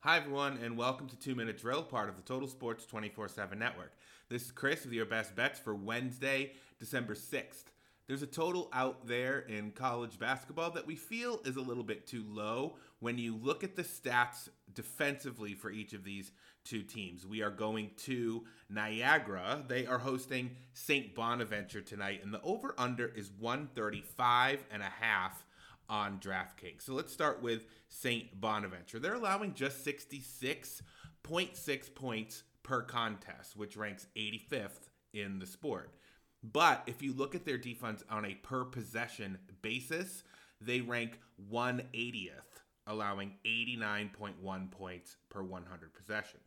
Hi, everyone, and welcome to Two Minute Drill, part of the Total Sports 24 7 network. This is Chris with your best bets for Wednesday, December 6th. There's a total out there in college basketball that we feel is a little bit too low when you look at the stats defensively for each of these two teams. We are going to Niagara. They are hosting St. Bonaventure tonight, and the over under is 135 and a half on DraftKings. So let's start with St. Bonaventure. They're allowing just 66.6 points per contest, which ranks 85th in the sport. But if you look at their defense on a per possession basis, they rank 180th, allowing 89.1 points per 100 possessions.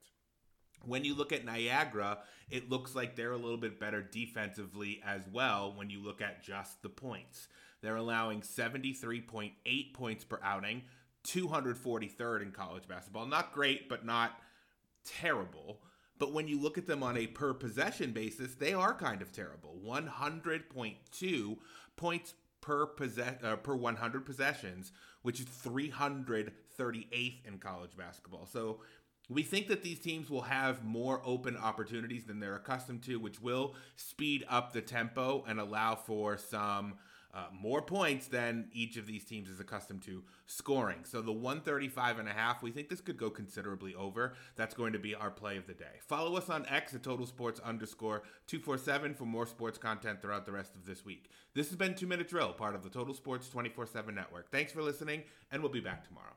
When you look at Niagara, it looks like they're a little bit better defensively as well when you look at just the points. They're allowing 73.8 points per outing, 243rd in college basketball. Not great, but not terrible. But when you look at them on a per possession basis, they are kind of terrible. 100.2 points per possess uh, per 100 possessions, which is 338th in college basketball. So we think that these teams will have more open opportunities than they're accustomed to, which will speed up the tempo and allow for some uh, more points than each of these teams is accustomed to scoring. So the 135 and a half, we think this could go considerably over. That's going to be our play of the day. Follow us on X at Total Sports underscore 247 for more sports content throughout the rest of this week. This has been Two Minute Drill, part of the Total Sports 24 7 network. Thanks for listening, and we'll be back tomorrow.